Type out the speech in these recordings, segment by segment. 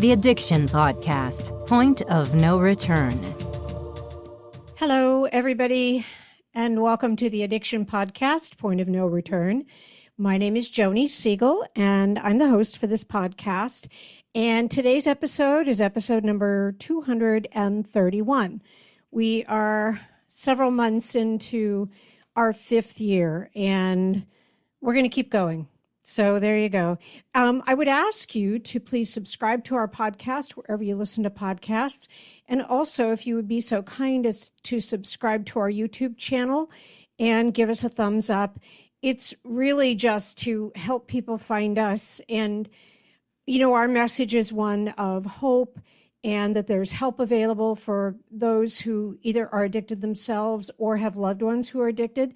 The Addiction Podcast Point of No Return. Hello, everybody, and welcome to the Addiction Podcast Point of No Return. My name is Joni Siegel, and I'm the host for this podcast. And today's episode is episode number 231. We are several months into our fifth year, and we're going to keep going. So there you go. Um, I would ask you to please subscribe to our podcast wherever you listen to podcasts. And also, if you would be so kind as to subscribe to our YouTube channel and give us a thumbs up. It's really just to help people find us. And, you know, our message is one of hope and that there's help available for those who either are addicted themselves or have loved ones who are addicted.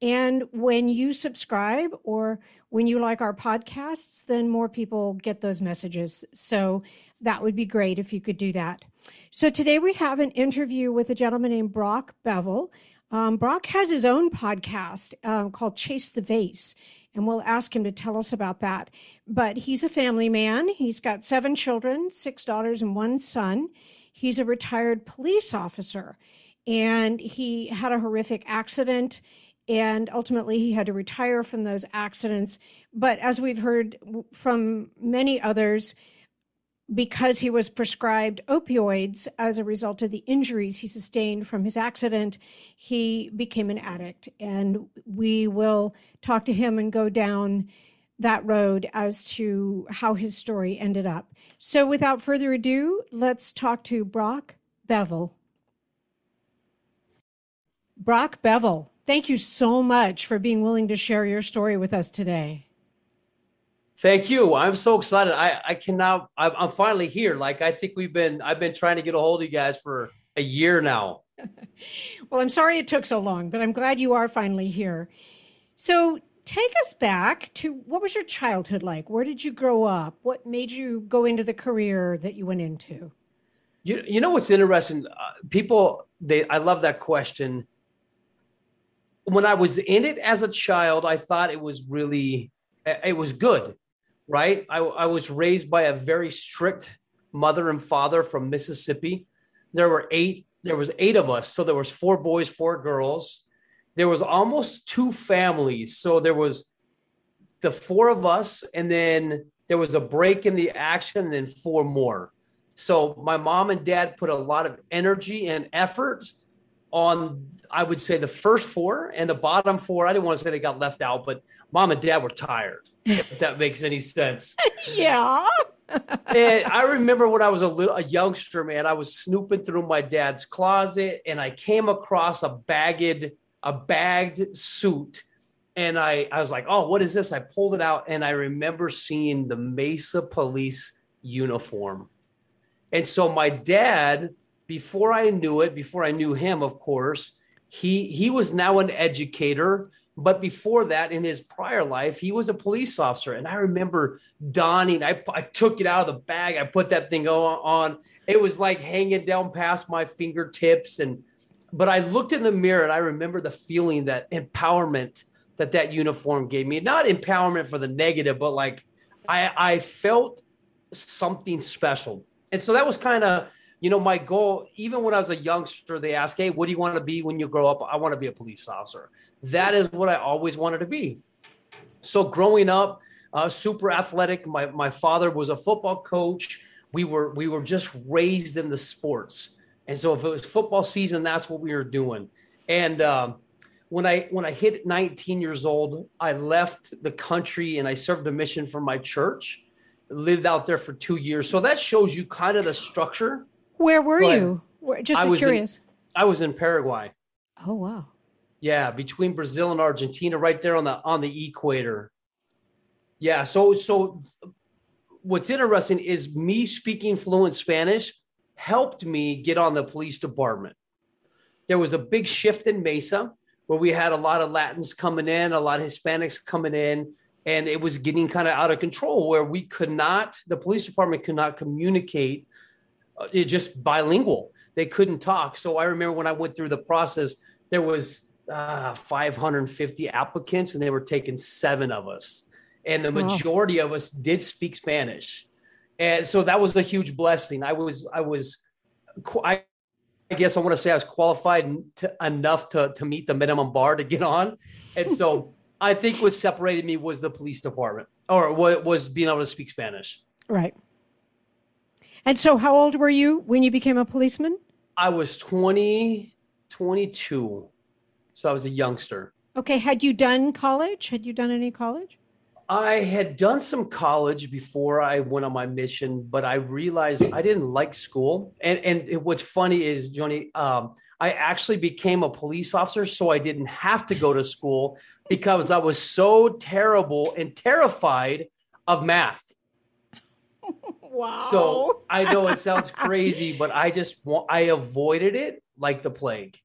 And when you subscribe or when you like our podcasts, then more people get those messages. So that would be great if you could do that. So today we have an interview with a gentleman named Brock Bevell. Um, Brock has his own podcast uh, called Chase the Vase, and we'll ask him to tell us about that. But he's a family man. He's got seven children, six daughters, and one son. He's a retired police officer, and he had a horrific accident. And ultimately, he had to retire from those accidents. But as we've heard from many others, because he was prescribed opioids as a result of the injuries he sustained from his accident, he became an addict. And we will talk to him and go down that road as to how his story ended up. So, without further ado, let's talk to Brock Bevell. Brock Bevell, thank you so much for being willing to share your story with us today. Thank you. I'm so excited. I, I cannot, I'm, I'm finally here. Like, I think we've been, I've been trying to get a hold of you guys for a year now. well, I'm sorry it took so long, but I'm glad you are finally here. So, take us back to what was your childhood like? Where did you grow up? What made you go into the career that you went into? You, you know what's interesting? Uh, people, they, I love that question. When I was in it as a child, I thought it was really, it was good right? I, I was raised by a very strict mother and father from Mississippi. There were eight, there was eight of us. So there was four boys, four girls. There was almost two families. So there was the four of us, and then there was a break in the action, and then four more. So my mom and dad put a lot of energy and effort on I would say the first four and the bottom four. I didn't want to say they got left out, but mom and dad were tired if that makes any sense. yeah. and I remember when I was a little a youngster, man, I was snooping through my dad's closet and I came across a bagged a bagged suit. And I, I was like, oh, what is this? I pulled it out and I remember seeing the Mesa police uniform. And so my dad, before I knew it, before I knew him, of course, he he was now an educator but before that, in his prior life, he was a police officer. And I remember donning, I, I took it out of the bag, I put that thing on. It was like hanging down past my fingertips. And, but I looked in the mirror and I remember the feeling that empowerment that that uniform gave me. Not empowerment for the negative, but like I, I felt something special. And so that was kind of, you know, my goal, even when I was a youngster, they asked, Hey, what do you want to be when you grow up? I want to be a police officer that is what I always wanted to be. So growing up, uh, super athletic. My my father was a football coach. We were we were just raised in the sports, and so if it was football season, that's what we were doing. And um, when I when I hit 19 years old, I left the country and I served a mission for my church. Lived out there for two years, so that shows you kind of the structure. Where were but you? Just I curious. In, I was in Paraguay. Oh wow! Yeah, between Brazil and Argentina, right there on the on the equator. Yeah. So so what's interesting is me speaking fluent Spanish helped me get on the police department. There was a big shift in Mesa where we had a lot of Latins coming in, a lot of Hispanics coming in, and it was getting kind of out of control where we could not, the police department could not communicate just bilingual. They couldn't talk. So I remember when I went through the process, there was uh, 550 applicants, and they were taking seven of us. And the majority of us did speak Spanish. and so that was a huge blessing. I was I was I, I guess I want to say I was qualified to, enough to to meet the minimum bar to get on, and so I think what separated me was the police department or what was being able to speak Spanish. Right. And so, how old were you when you became a policeman? I was 20, 22. So I was a youngster. Okay. Had you done college? Had you done any college? I had done some college before I went on my mission, but I realized I didn't like school. And and it, what's funny is, Johnny, um, I actually became a police officer, so I didn't have to go to school because I was so terrible and terrified of math. Wow. So I know it sounds crazy, but I just want, I avoided it like the plague.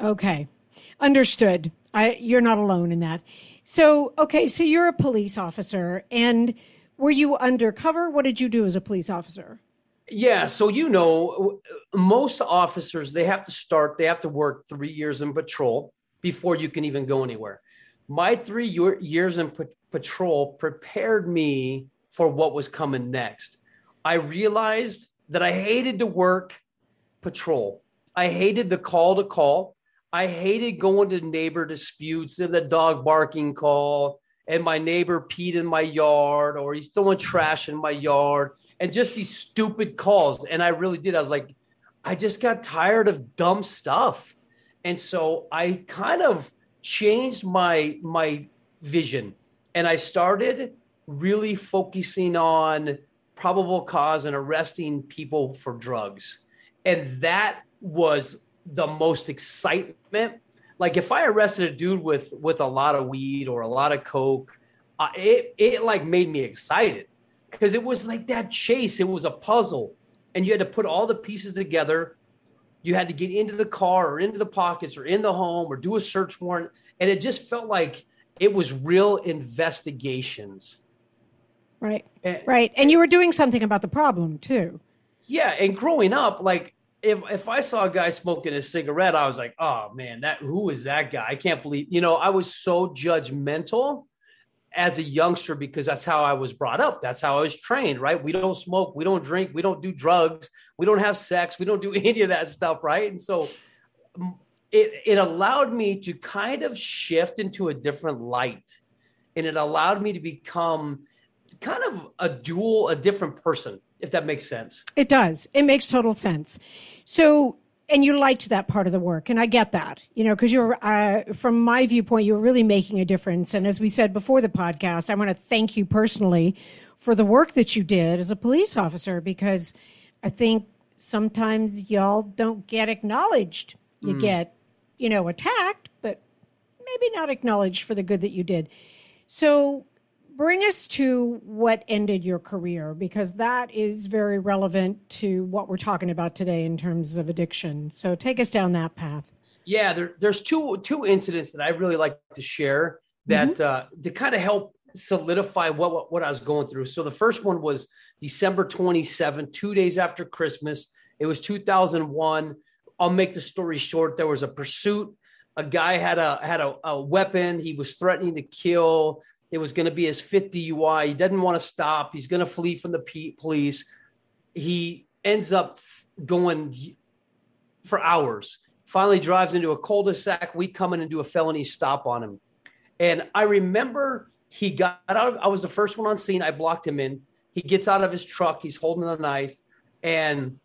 Okay. Understood. I you're not alone in that. So, okay, so you're a police officer and were you undercover? What did you do as a police officer? Yeah, so you know, most officers they have to start, they have to work 3 years in patrol before you can even go anywhere. My 3 years in patrol prepared me for what was coming next. I realized that I hated to work patrol. I hated the call to call. I hated going to neighbor disputes and the dog barking call and my neighbor peed in my yard or he's throwing trash in my yard and just these stupid calls. And I really did. I was like, I just got tired of dumb stuff. And so I kind of changed my my vision and I started really focusing on probable cause and arresting people for drugs. And that was the most excitement. Like if I arrested a dude with with a lot of weed or a lot of coke, uh, it it like made me excited because it was like that chase. It was a puzzle, and you had to put all the pieces together. You had to get into the car or into the pockets or in the home or do a search warrant, and it just felt like it was real investigations. Right. And, right. And you were doing something about the problem too. Yeah. And growing up, like if if I saw a guy smoking a cigarette, I was like, oh man, that who is that guy? I can't believe, you know, I was so judgmental as a youngster because that's how I was brought up. That's how I was trained, right? We don't smoke, we don't drink, we don't do drugs, we don't have sex, we don't do any of that stuff, right? And so it it allowed me to kind of shift into a different light. And it allowed me to become kind of a dual, a different person, if that makes sense. It does. It makes total sense. So, and you liked that part of the work, and I get that, you know, because you're, uh, from my viewpoint, you're really making a difference. And as we said before the podcast, I want to thank you personally for the work that you did as a police officer, because I think sometimes y'all don't get acknowledged. You mm. get, you know, attacked, but maybe not acknowledged for the good that you did. So, bring us to what ended your career because that is very relevant to what we're talking about today in terms of addiction. So take us down that path. Yeah, there, there's two two incidents that I really like to share that mm-hmm. uh, to kind of help solidify what, what what I was going through. So the first one was December 27, two days after Christmas. It was 2001. I'll make the story short. There was a pursuit. A guy had a had a, a weapon. He was threatening to kill it was going to be his fifth DUI. He doesn't want to stop. He's going to flee from the police. He ends up going for hours. Finally, drives into a cul-de-sac. We come in and do a felony stop on him. And I remember he got out. I was the first one on scene. I blocked him in. He gets out of his truck. He's holding a knife. And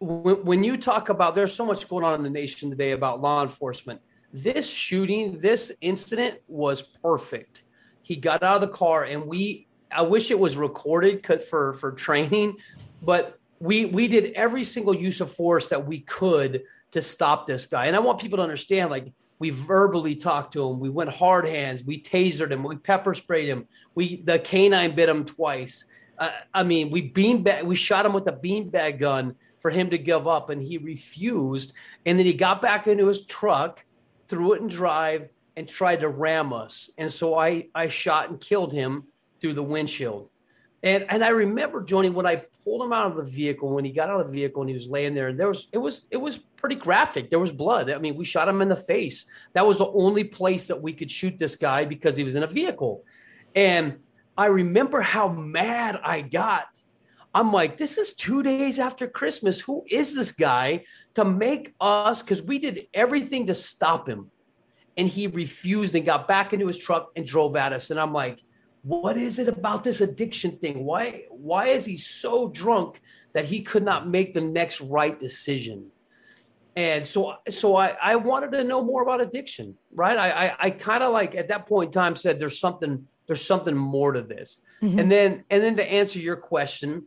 when, when you talk about, there's so much going on in the nation today about law enforcement this shooting, this incident was perfect. He got out of the car and we I wish it was recorded for for training, but we we did every single use of force that we could to stop this guy. And I want people to understand like we verbally talked to him. We went hard hands. We tasered him. We pepper sprayed him. We the canine bit him twice. Uh, I mean, we bean bag, we shot him with a beanbag gun for him to give up, and he refused. And then he got back into his truck threw it in drive, and tried to ram us. And so I, I shot and killed him through the windshield. And and I remember Johnny when I pulled him out of the vehicle when he got out of the vehicle and he was laying there and there was it was it was pretty graphic. There was blood. I mean, we shot him in the face. That was the only place that we could shoot this guy because he was in a vehicle. And I remember how mad I got. I'm like, this is two days after Christmas. Who is this guy to make us? Because we did everything to stop him. And he refused and got back into his truck and drove at us. And I'm like, what is it about this addiction thing? Why, why is he so drunk that he could not make the next right decision? And so, so I, I wanted to know more about addiction, right? I, I, I kind of like at that point in time said, there's something, there's something more to this. Mm-hmm. And then, and then to answer your question,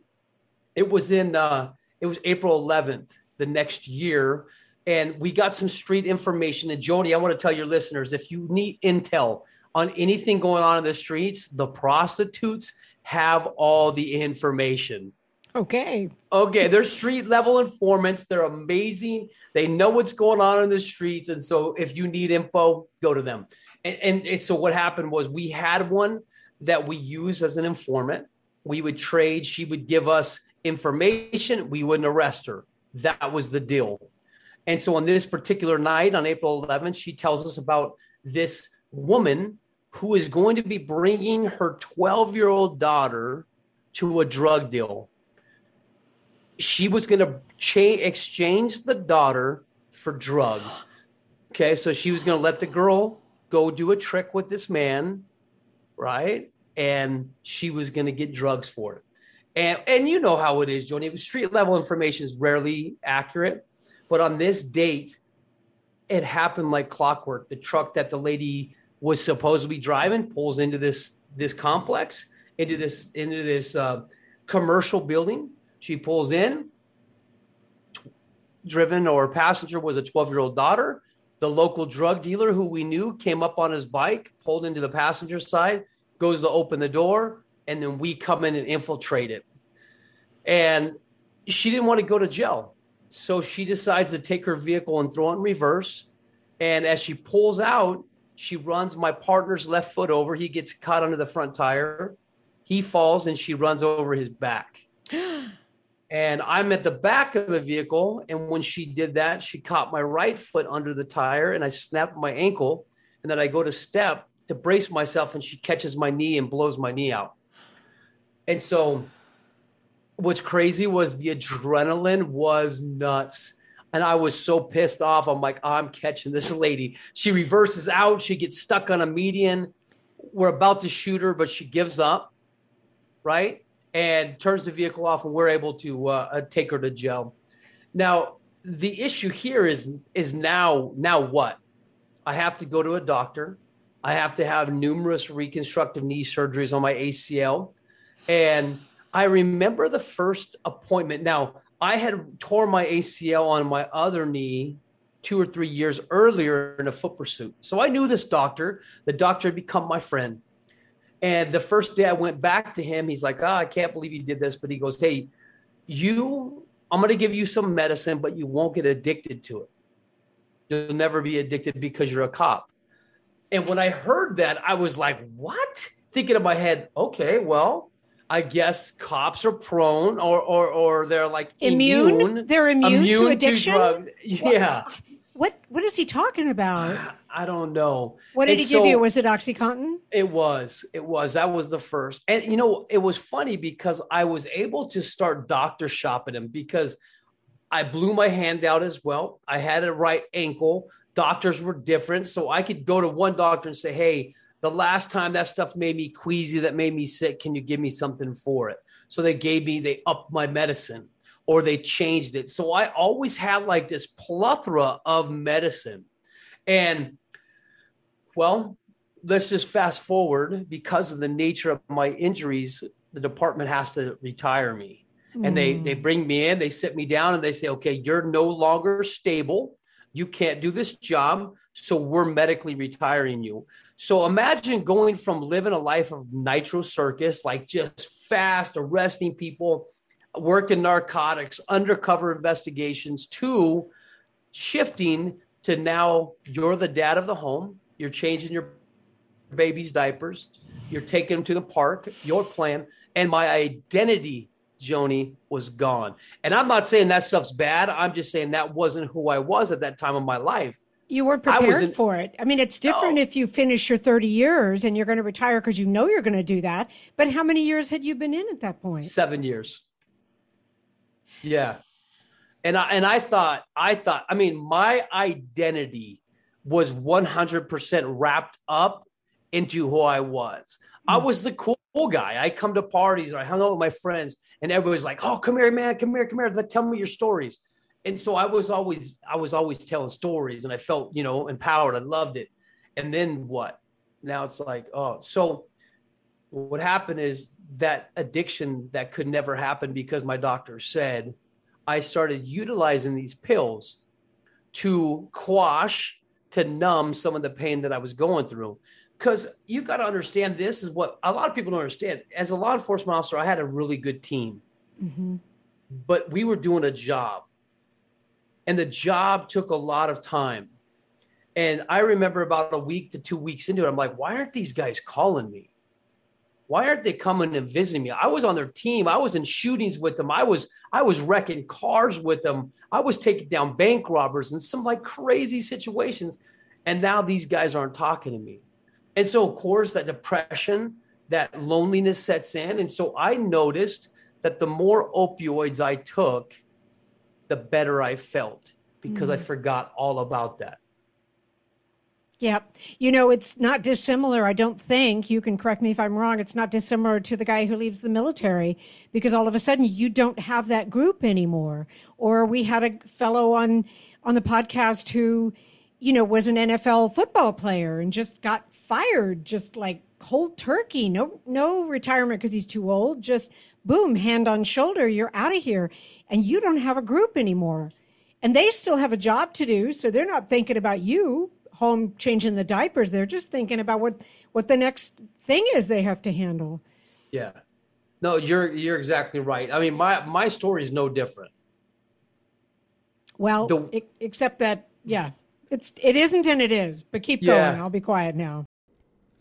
it was in, uh, it was April 11th, the next year. And we got some street information. And Jody, I want to tell your listeners, if you need intel on anything going on in the streets, the prostitutes have all the information. Okay. Okay. They're street level informants. They're amazing. They know what's going on in the streets. And so if you need info, go to them. And, and, and so what happened was we had one that we used as an informant. We would trade. She would give us information. We wouldn't arrest her. That was the deal. And so on this particular night, on April 11th, she tells us about this woman who is going to be bringing her 12 year old daughter to a drug deal she was going to cha- exchange the daughter for drugs. Okay, so she was going to let the girl go do a trick with this man, right? And she was going to get drugs for it. And and you know how it is, Joni. Street level information is rarely accurate, but on this date, it happened like clockwork. The truck that the lady was supposed to be driving pulls into this this complex, into this into this uh, commercial building she pulls in. Driven or passenger was a 12 year old daughter. The local drug dealer who we knew came up on his bike, pulled into the passenger side, goes to open the door, and then we come in and infiltrate it. And she didn't want to go to jail. So she decides to take her vehicle and throw it in reverse. And as she pulls out, she runs my partner's left foot over. He gets caught under the front tire. He falls and she runs over his back. And I'm at the back of the vehicle. And when she did that, she caught my right foot under the tire and I snapped my ankle. And then I go to step to brace myself and she catches my knee and blows my knee out. And so what's crazy was the adrenaline was nuts. And I was so pissed off. I'm like, I'm catching this lady. She reverses out. She gets stuck on a median. We're about to shoot her, but she gives up. Right and turns the vehicle off, and we're able to uh, uh, take her to jail. Now, the issue here is is now now what? I have to go to a doctor. I have to have numerous reconstructive knee surgeries on my ACL, and I remember the first appointment. Now, I had tore my ACL on my other knee two or three years earlier in a foot pursuit. So I knew this doctor. The doctor had become my friend. And the first day I went back to him, he's like, oh, I can't believe you did this. But he goes, Hey, you, I'm going to give you some medicine, but you won't get addicted to it. You'll never be addicted because you're a cop. And when I heard that, I was like, What? Thinking in my head, okay, well, I guess cops are prone or or or they're like immune. immune they're immune, immune to addiction. To drugs. Yeah. What what is he talking about? I don't know. What did and he so, give you? Was it OxyContin? It was. It was. That was the first. And you know, it was funny because I was able to start doctor shopping him because I blew my hand out as well. I had a right ankle. Doctors were different, so I could go to one doctor and say, "Hey, the last time that stuff made me queasy, that made me sick. Can you give me something for it?" So they gave me. They upped my medicine or they changed it. So I always had like this plethora of medicine. And well, let's just fast forward because of the nature of my injuries, the department has to retire me. Mm. And they they mm. bring me in, they sit me down and they say, "Okay, you're no longer stable. You can't do this job, so we're medically retiring you." So imagine going from living a life of nitro circus, like just fast arresting people working narcotics, undercover investigations, to shifting to now you're the dad of the home, you're changing your baby's diapers, you're taking them to the park, your plan, and my identity, Joni, was gone. And I'm not saying that stuff's bad. I'm just saying that wasn't who I was at that time of my life. You weren't prepared in, for it. I mean, it's different no. if you finish your 30 years and you're going to retire because you know you're going to do that. But how many years had you been in at that point? Seven years. Yeah. And I, and I thought, I thought, I mean, my identity was 100% wrapped up into who I was. I hmm. was the cool guy. I come to parties or I hung out with my friends and everybody's like, "Oh, come here, man, come here, come here, tell me your stories." And so I was always I was always telling stories and I felt, you know, empowered. I loved it. And then what? Now it's like, oh, so what happened is that addiction that could never happen because my doctor said I started utilizing these pills to quash, to numb some of the pain that I was going through because you got to understand this is what a lot of people don't understand. As a law enforcement officer, I had a really good team, mm-hmm. but we were doing a job, and the job took a lot of time. And I remember about a week to two weeks into it, I'm like, why aren't these guys calling me? Why aren't they coming and visiting me? I was on their team. I was in shootings with them. I was I was wrecking cars with them. I was taking down bank robbers and some like crazy situations. And now these guys aren't talking to me. And so, of course, that depression, that loneliness sets in. And so I noticed that the more opioids I took, the better I felt because mm. I forgot all about that. Yeah. You know, it's not dissimilar, I don't think. You can correct me if I'm wrong. It's not dissimilar to the guy who leaves the military because all of a sudden you don't have that group anymore. Or we had a fellow on on the podcast who, you know, was an NFL football player and just got fired just like cold turkey. No no retirement because he's too old. Just boom, hand on shoulder, you're out of here. And you don't have a group anymore. And they still have a job to do, so they're not thinking about you home changing the diapers. They're just thinking about what what the next thing is they have to handle. Yeah. No, you're you're exactly right. I mean, my my story is no different. Well, the, except that yeah, it's it isn't and it is. But keep yeah. going. I'll be quiet now.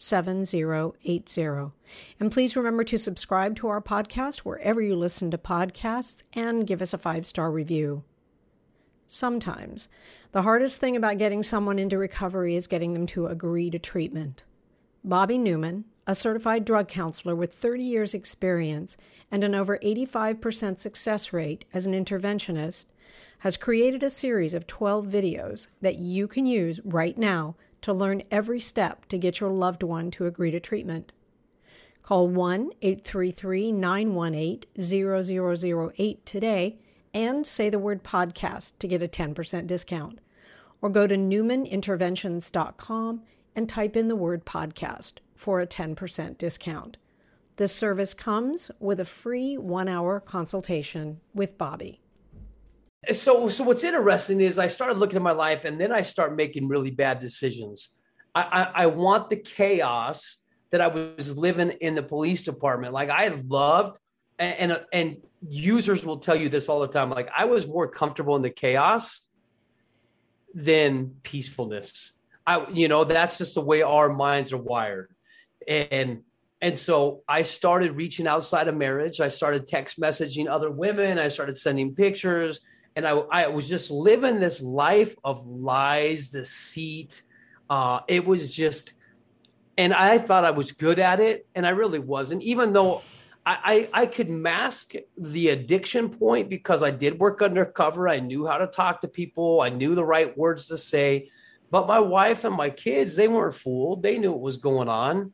7080. And please remember to subscribe to our podcast wherever you listen to podcasts and give us a five star review. Sometimes the hardest thing about getting someone into recovery is getting them to agree to treatment. Bobby Newman, a certified drug counselor with 30 years' experience and an over 85% success rate as an interventionist, has created a series of 12 videos that you can use right now to learn every step to get your loved one to agree to treatment. Call 1 833 918 0008 today and say the word podcast to get a 10% discount. Or go to newmaninterventions.com and type in the word podcast for a 10% discount. This service comes with a free one hour consultation with Bobby. So, so what's interesting is I started looking at my life and then I start making really bad decisions. I, I, I want the chaos that I was living in the police department. Like I loved and, and, and users will tell you this all the time. Like I was more comfortable in the chaos than peacefulness. I, you know, that's just the way our minds are wired. And, and so I started reaching outside of marriage. I started text messaging other women. I started sending pictures and I, I was just living this life of lies, deceit. Uh, it was just, and I thought I was good at it, and I really wasn't. Even though I, I, I could mask the addiction point because I did work undercover. I knew how to talk to people. I knew the right words to say. But my wife and my kids, they weren't fooled. They knew what was going on.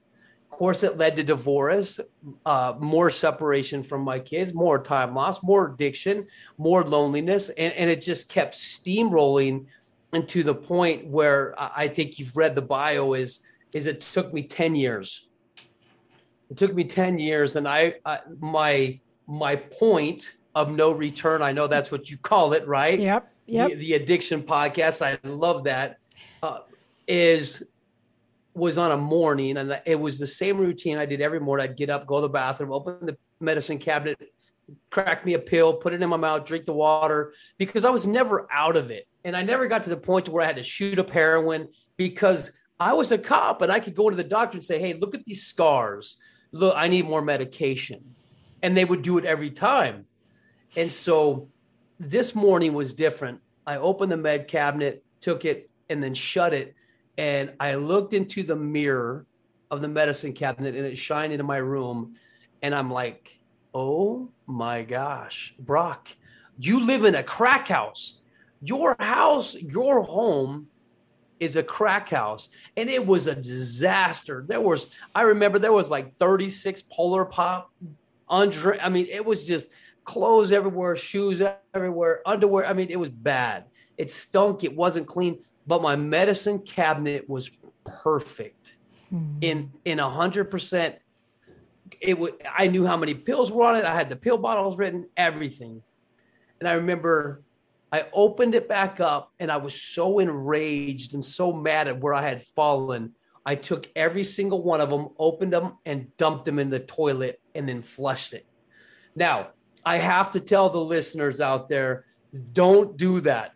Of course, it led to divorce, uh, more separation from my kids, more time loss, more addiction, more loneliness. And, and it just kept steamrolling and to the point where I think you've read the bio is, is it took me 10 years it took me 10 years and I, I my my point of no return, I know that's what you call it, right? Yep. Yep. The, the addiction podcast, I love that. Uh, is was on a morning and it was the same routine I did every morning. I'd get up, go to the bathroom, open the medicine cabinet, crack me a pill, put it in my mouth, drink the water because I was never out of it. And I never got to the point where I had to shoot up heroin because I was a cop and I could go to the doctor and say, Hey, look at these scars. Look, I need more medication. And they would do it every time. And so this morning was different. I opened the med cabinet, took it, and then shut it. And I looked into the mirror of the medicine cabinet and it shined into my room. And I'm like, oh my gosh, Brock, you live in a crack house. Your house, your home is a crack house. And it was a disaster. There was, I remember there was like 36 polar pop under, I mean, it was just clothes everywhere, shoes everywhere, underwear. I mean, it was bad. It stunk. It wasn't clean, but my medicine cabinet was perfect. Hmm. In in a hundred percent, it would. I knew how many pills were on it. I had the pill bottles written, everything. And I remember I opened it back up, and I was so enraged and so mad at where I had fallen. I took every single one of them, opened them, and dumped them in the toilet, and then flushed it. Now, I have to tell the listeners out there, don't do that.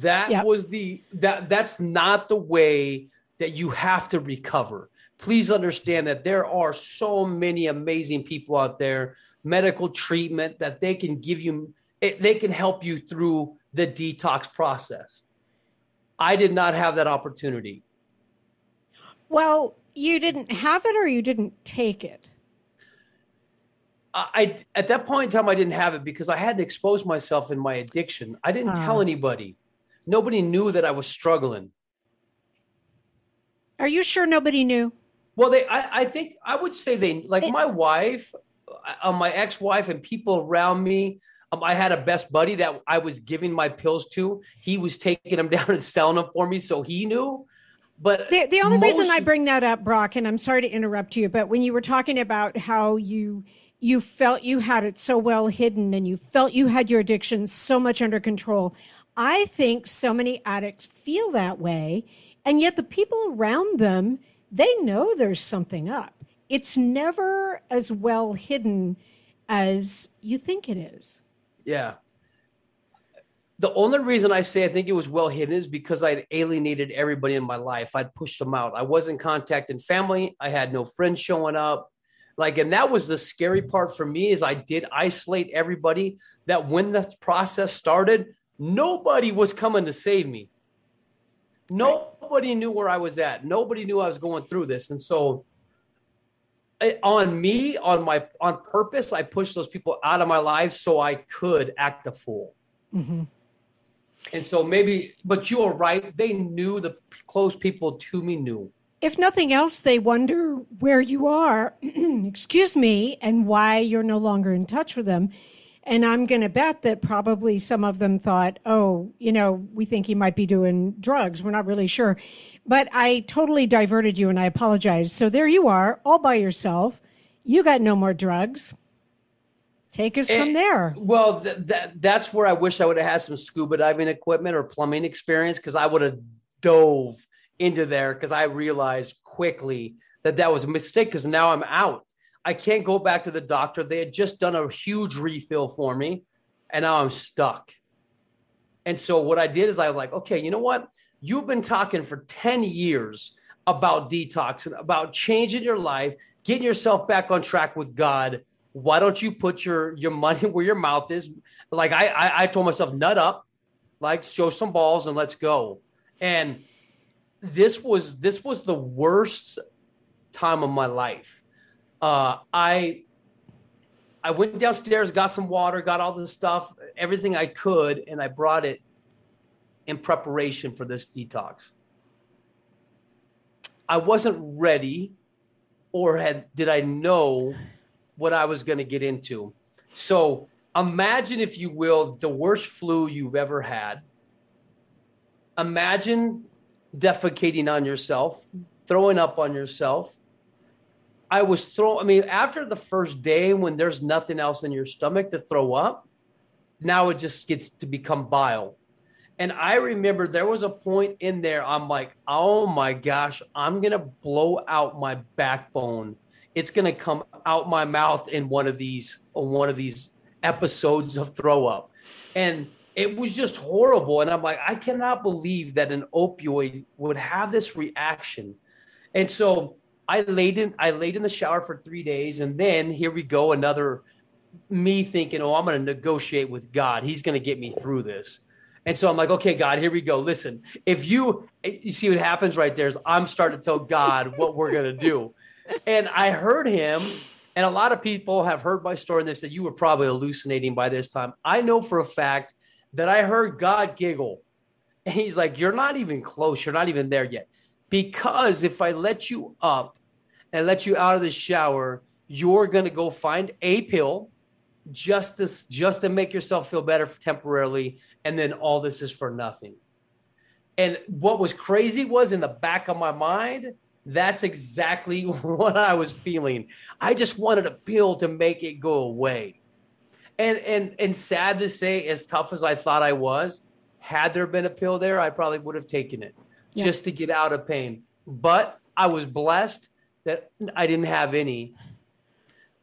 That yep. was the that that's not the way that you have to recover. Please understand that there are so many amazing people out there, medical treatment that they can give you they can help you through the detox process. I did not have that opportunity. Well, you didn't have it or you didn't take it? I at that point in time I didn't have it because I had to expose myself in my addiction. I didn't tell ah. anybody. Nobody knew that I was struggling. Are you sure nobody knew? Well, they I, I think I would say they like it, my wife, uh, my ex-wife and people around me. Um, I had a best buddy that I was giving my pills to. He was taking them down and selling them for me, so he knew. But the, the only most, reason I bring that up, Brock, and I'm sorry to interrupt you, but when you were talking about how you you felt you had it so well hidden and you felt you had your addiction so much under control. I think so many addicts feel that way, and yet the people around them, they know there's something up. It's never as well hidden as you think it is. Yeah. The only reason I say I think it was well hidden is because I'd alienated everybody in my life. I'd pushed them out. I wasn't contacting family. I had no friends showing up. Like, and that was the scary part for me is I did isolate everybody that when the process started, nobody was coming to save me. Nobody knew where I was at. Nobody knew I was going through this. And so eh, on me, on my on purpose, I pushed those people out of my life so I could act a fool. Mm-hmm. And so maybe, but you are right. They knew the close people to me knew if nothing else, they wonder where you are, excuse me, and why you're no longer in touch with them. And I'm going to bet that probably some of them thought, oh, you know, we think he might be doing drugs. We're not really sure. But I totally diverted you and I apologize. So there you are, all by yourself. You got no more drugs. Take us from eh, there. Well, th- that, that's where I wish I would have had some scuba diving equipment or plumbing experience because I would have dove into there because I realized quickly that that was a mistake because now I'm out. I can't go back to the doctor. They had just done a huge refill for me and now I'm stuck. And so what I did is I was like, okay, you know what? You've been talking for 10 years about detox and about changing your life, getting yourself back on track with God. Why don't you put your your money where your mouth is? Like I I, I told myself, nut up, like show some balls and let's go. And this was this was the worst time of my life. Uh, I I went downstairs, got some water, got all the stuff, everything I could, and I brought it in preparation for this detox. I wasn't ready, or had did I know what I was going to get into? So imagine, if you will, the worst flu you've ever had. Imagine defecating on yourself, throwing up on yourself. I was throw. I mean, after the first day, when there's nothing else in your stomach to throw up, now it just gets to become bile. And I remember there was a point in there, I'm like, oh my gosh, I'm going to blow out my backbone. It's going to come out my mouth in one of these, one of these episodes of throw up. And it was just horrible. And I'm like, I cannot believe that an opioid would have this reaction. And so I laid in, I laid in the shower for three days. And then here we go, another me thinking, oh, I'm going to negotiate with God. He's going to get me through this. And so I'm like, okay, God, here we go. Listen, if you you see what happens right there is I'm starting to tell God what we're gonna do. And I heard him, and a lot of people have heard my story and they said you were probably hallucinating by this time. I know for a fact that I heard God giggle. And he's like, You're not even close, you're not even there yet. Because if I let you up and let you out of the shower, you're gonna go find a pill just to just to make yourself feel better temporarily and then all this is for nothing. And what was crazy was in the back of my mind that's exactly what i was feeling. I just wanted a pill to make it go away. And and and sad to say as tough as i thought i was had there been a pill there i probably would have taken it just to get out of pain but i was blessed that i didn't have any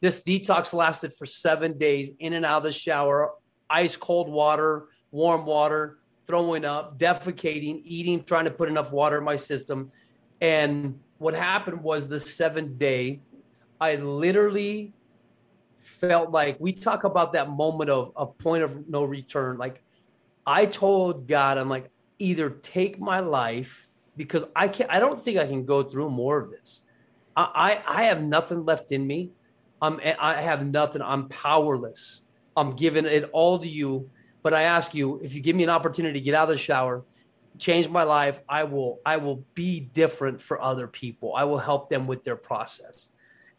this detox lasted for seven days, in and out of the shower, ice cold water, warm water, throwing up, defecating, eating, trying to put enough water in my system. And what happened was the seventh day, I literally felt like we talk about that moment of a point of no return. Like I told God, I'm like, either take my life because I can't, I don't think I can go through more of this. I, I, I have nothing left in me. I'm I have nothing. I'm powerless. I'm giving it all to you. But I ask you, if you give me an opportunity to get out of the shower, change my life, I will I will be different for other people. I will help them with their process.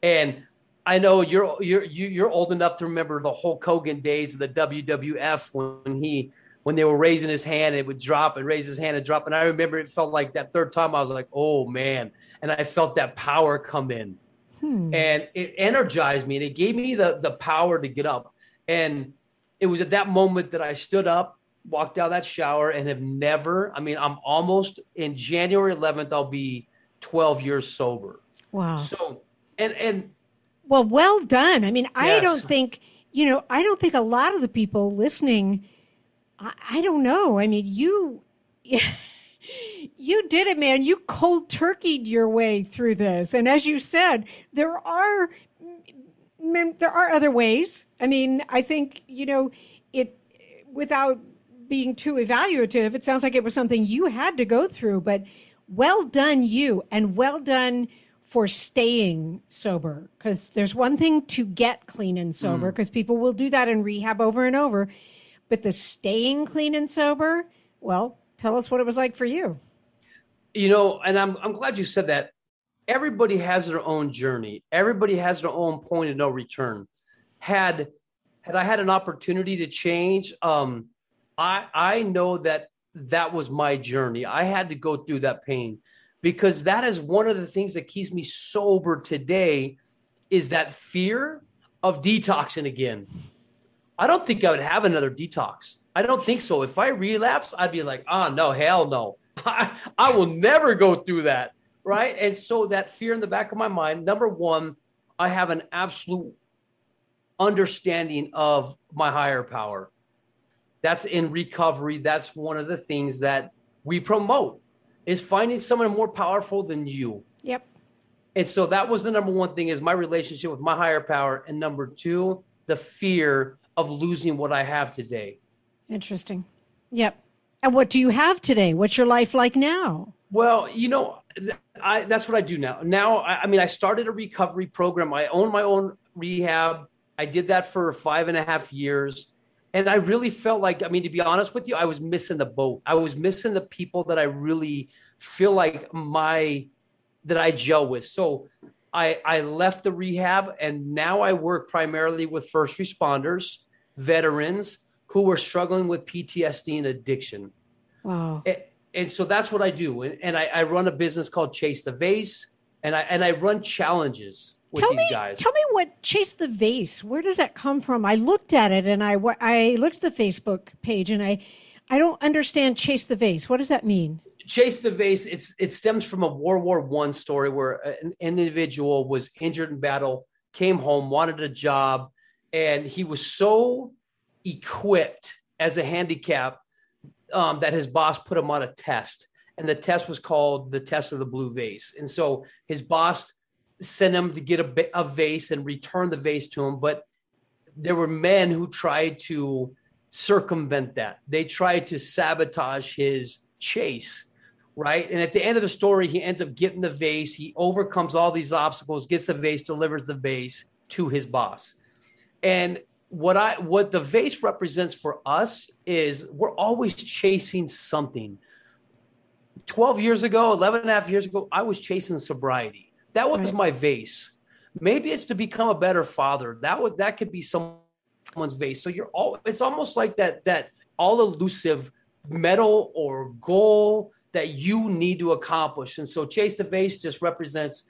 And I know you're you're you're old enough to remember the Hulk Hogan days of the WWF when he when they were raising his hand, it would drop and raise his hand and drop. And I remember it felt like that third time I was like, oh man. And I felt that power come in. Hmm. And it energized me and it gave me the, the power to get up. And it was at that moment that I stood up, walked out that shower, and have never, I mean, I'm almost in January 11th, I'll be 12 years sober. Wow. So, and, and, well, well done. I mean, yes. I don't think, you know, I don't think a lot of the people listening, I, I don't know. I mean, you, you did it, man. You cold turkeyed your way through this. And as you said, there are there are other ways. I mean, I think, you know, it without being too evaluative, it sounds like it was something you had to go through, but well done you and well done for staying sober because there's one thing to get clean and sober because mm. people will do that in rehab over and over but the staying clean and sober well Tell us what it was like for you. You know, and I'm I'm glad you said that. Everybody has their own journey. Everybody has their own point of no return. Had had I had an opportunity to change, um, I I know that that was my journey. I had to go through that pain because that is one of the things that keeps me sober today is that fear of detoxing again. I don't think I would have another detox. I don't think so. If I relapse, I'd be like, oh, no, hell no. I, I will never go through that. Right. And so that fear in the back of my mind, number one, I have an absolute understanding of my higher power. That's in recovery. That's one of the things that we promote is finding someone more powerful than you. Yep. And so that was the number one thing is my relationship with my higher power. And number two, the fear of losing what I have today. Interesting. Yep. And what do you have today? What's your life like now? Well, you know, I, that's what I do now. Now, I, I mean, I started a recovery program. I own my own rehab. I did that for five and a half years. And I really felt like, I mean, to be honest with you, I was missing the boat. I was missing the people that I really feel like my, that I gel with. So I, I left the rehab and now I work primarily with first responders, veterans, who were struggling with PTSD and addiction. Wow. And, and so that's what I do. And, and I, I, run a business called Chase the Vase, and I and I run challenges with tell these me, guys. Tell me what Chase the Vase. Where does that come from? I looked at it, and I I looked at the Facebook page, and I I don't understand chase the vase. What does that mean? Chase the vase. It's it stems from a World War One story where an individual was injured in battle, came home, wanted a job, and he was so equipped as a handicap um, that his boss put him on a test, and the test was called the test of the blue vase. And so his boss sent him to get a, a vase and return the vase to him, but there were men who tried to circumvent that. They tried to sabotage his chase, right? And at the end of the story, he ends up getting the vase. He overcomes all these obstacles, gets the vase, delivers the vase to his boss. And what I what the vase represents for us is we're always chasing something. 12 years ago, 11 and a half years ago, I was chasing sobriety. That was right. my vase. Maybe it's to become a better father. That would that could be someone's vase. So you're all it's almost like that that all elusive medal or goal that you need to accomplish. And so chase the vase just represents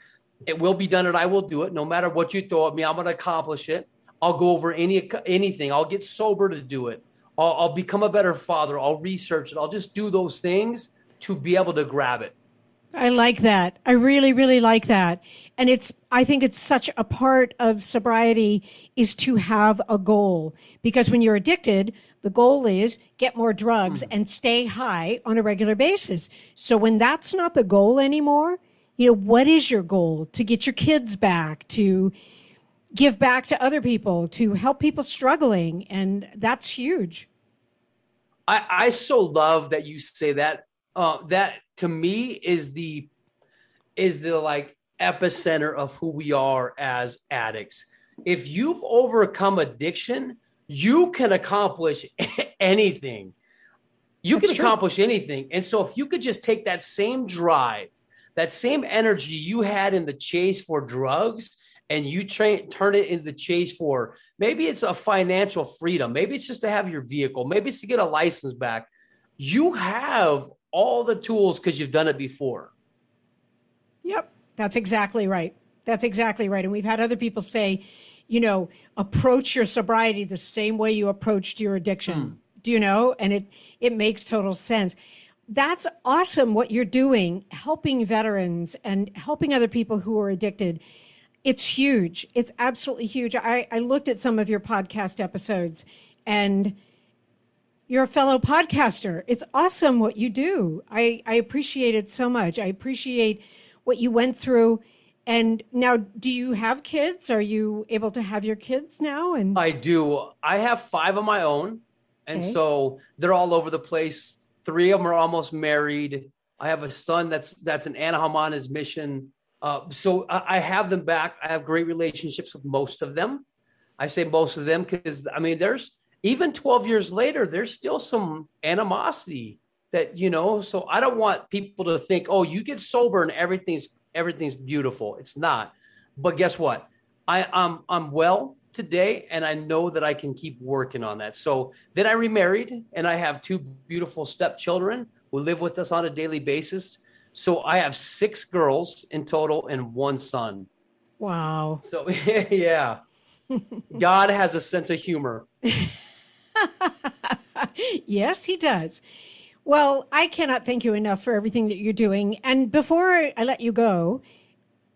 it will be done and I will do it no matter what you throw at me. I'm going to accomplish it. I'll go over any anything. I'll get sober to do it. I'll, I'll become a better father. I'll research it. I'll just do those things to be able to grab it. I like that. I really, really like that. And it's, I think it's such a part of sobriety is to have a goal because when you're addicted, the goal is get more drugs and stay high on a regular basis. So when that's not the goal anymore, you know, what is your goal? To get your kids back, to give back to other people, to help people struggling. And that's huge. I, I so love that you say that uh, that to me is the is the like epicenter of who we are as addicts. If you've overcome addiction, you can accomplish anything. You That's can true. accomplish anything. And so if you could just take that same drive, that same energy you had in the chase for drugs and you tra- turn it into the chase for maybe it's a financial freedom, maybe it's just to have your vehicle, maybe it's to get a license back. You have all the tools because you've done it before. Yep, that's exactly right. That's exactly right. And we've had other people say, you know, approach your sobriety the same way you approached your addiction. Mm. Do you know? And it it makes total sense. That's awesome what you're doing, helping veterans and helping other people who are addicted. It's huge. It's absolutely huge. I, I looked at some of your podcast episodes and you're a fellow podcaster. It's awesome what you do. I, I appreciate it so much. I appreciate what you went through. And now, do you have kids? Are you able to have your kids now? And I do. I have five of my own, and okay. so they're all over the place. Three of them are almost married. I have a son that's that's an Anaheim on his mission. Uh, so I, I have them back. I have great relationships with most of them. I say most of them because I mean, there's even 12 years later, there's still some animosity that, you know, so I don't want people to think, oh, you get sober and everything's everything's beautiful. It's not. But guess what? I, I'm I'm well today and I know that I can keep working on that. So then I remarried and I have two beautiful stepchildren who live with us on a daily basis. So I have six girls in total and one son. Wow. So yeah. God has a sense of humor. yes, he does. Well, I cannot thank you enough for everything that you're doing. And before I let you go,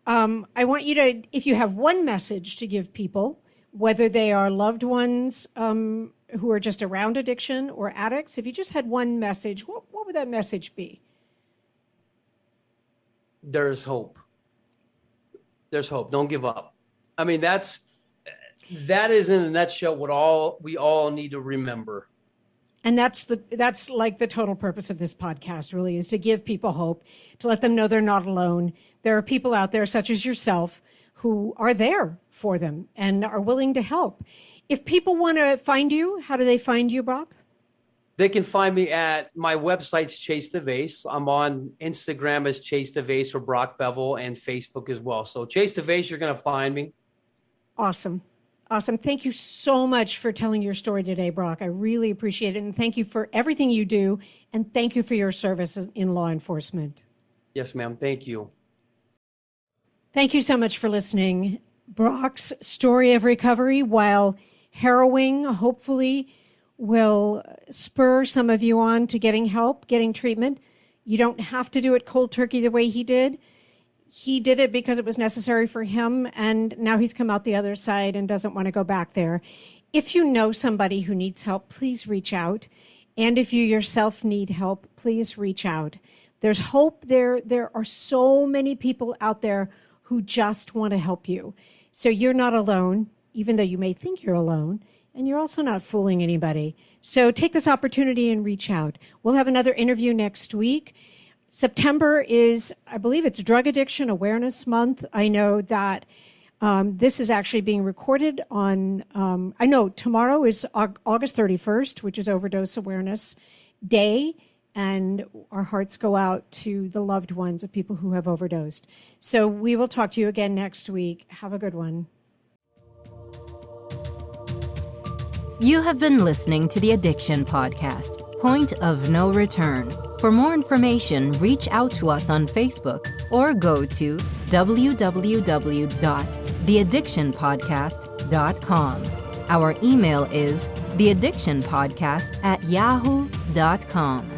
um, I want you to, if you have one message to give people, whether they are loved ones um, who are just around addiction or addicts, if you just had one message, what, what would that message be? There's hope. There's hope. Don't give up. I mean, that's that is in a nutshell what all we all need to remember. And that's the that's like the total purpose of this podcast really is to give people hope to let them know they're not alone. There are people out there such as yourself who are there for them and are willing to help. If people want to find you how do they find you brock they can find me at my website's chase the vase i'm on instagram as chase the vase or brock Bevell and facebook as well. So chase the vase you're going to find me. Awesome Awesome. Thank you so much for telling your story today, Brock. I really appreciate it. And thank you for everything you do. And thank you for your service in law enforcement. Yes, ma'am. Thank you. Thank you so much for listening. Brock's story of recovery, while harrowing, hopefully will spur some of you on to getting help, getting treatment. You don't have to do it cold turkey the way he did. He did it because it was necessary for him, and now he's come out the other side and doesn't want to go back there. If you know somebody who needs help, please reach out. And if you yourself need help, please reach out. There's hope there. There are so many people out there who just want to help you. So you're not alone, even though you may think you're alone, and you're also not fooling anybody. So take this opportunity and reach out. We'll have another interview next week. September is, I believe it's Drug Addiction Awareness Month. I know that um, this is actually being recorded on, um, I know tomorrow is August 31st, which is Overdose Awareness Day and our hearts go out to the loved ones of people who have overdosed. So we will talk to you again next week. Have a good one. You have been listening to the Addiction Podcast, Point of No Return. For more information, reach out to us on Facebook or go to www.theaddictionpodcast.com. Our email is theaddictionpodcast at yahoo.com.